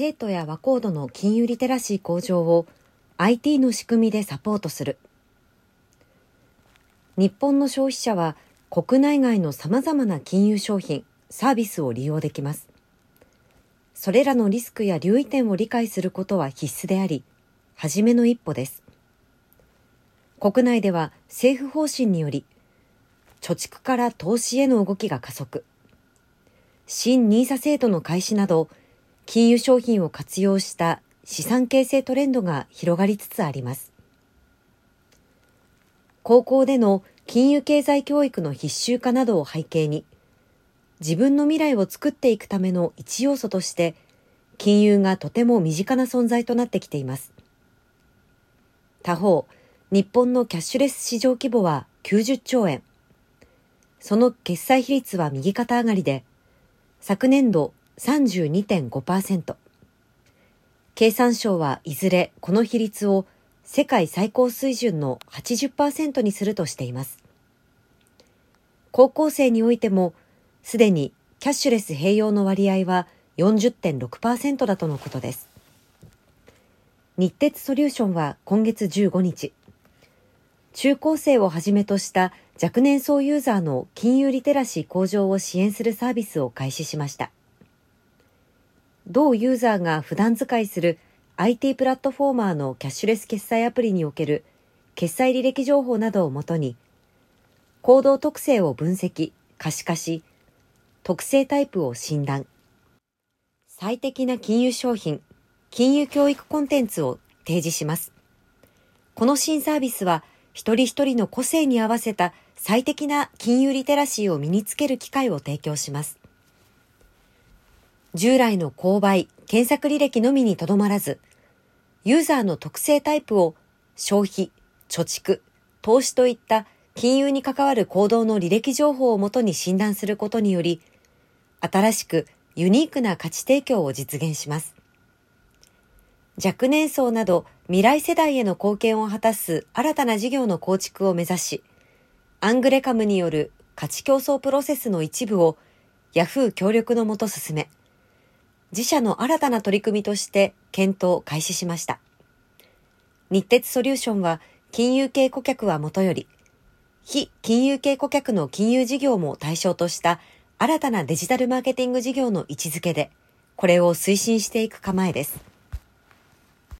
生徒や和コードの金融リテラシー向上を IT の仕組みでサポートする。日本の消費者は国内外の様々な金融商品、サービスを利用できます。それらのリスクや留意点を理解することは必須であり、初めの一歩です。国内では政府方針により、貯蓄から投資への動きが加速。新 NISA 制度の開始など、金融商品を活用した資産形成トレンドが広がりつつあります。高校での金融経済教育の必修化などを背景に、自分の未来を作っていくための一要素として、金融がとても身近な存在となってきています。他方、日本のキャッシュレス市場規模は90兆円。その決済比率は右肩上がりで、昨年度32.5%。経産省はいずれこの比率を世界最高水準の80%にするとしています。高校生においても、すでにキャッシュレス併用の割合は40.6%だとのことです。日鉄ソリューションは今月15日、中高生をはじめとした若年層ユーザーの金融リテラシー向上を支援するサービスを開始しました。同ユーザーが普段使いする IT プラットフォーマーのキャッシュレス決済アプリにおける決済履歴情報などをもとに、行動特性を分析、可視化し、特性タイプを診断。最適な金融商品、金融教育コンテンツを提示します。この新サービスは、一人一人の個性に合わせた最適な金融リテラシーを身につける機会を提供します。従来の購買、検索履歴のみにとどまらず、ユーザーの特性タイプを消費、貯蓄、投資といった金融に関わる行動の履歴情報をもとに診断することにより、新しくユニークな価値提供を実現します。若年層など未来世代への貢献を果たす新たな事業の構築を目指し、アングレカムによる価値競争プロセスの一部をヤフー協力のもと進め、自社の新たな取り組みとして検討を開始しました。日鉄ソリューションは金融系顧客はもとより、非金融系顧客の金融事業も対象とした新たなデジタルマーケティング事業の位置づけで、これを推進していく構えです。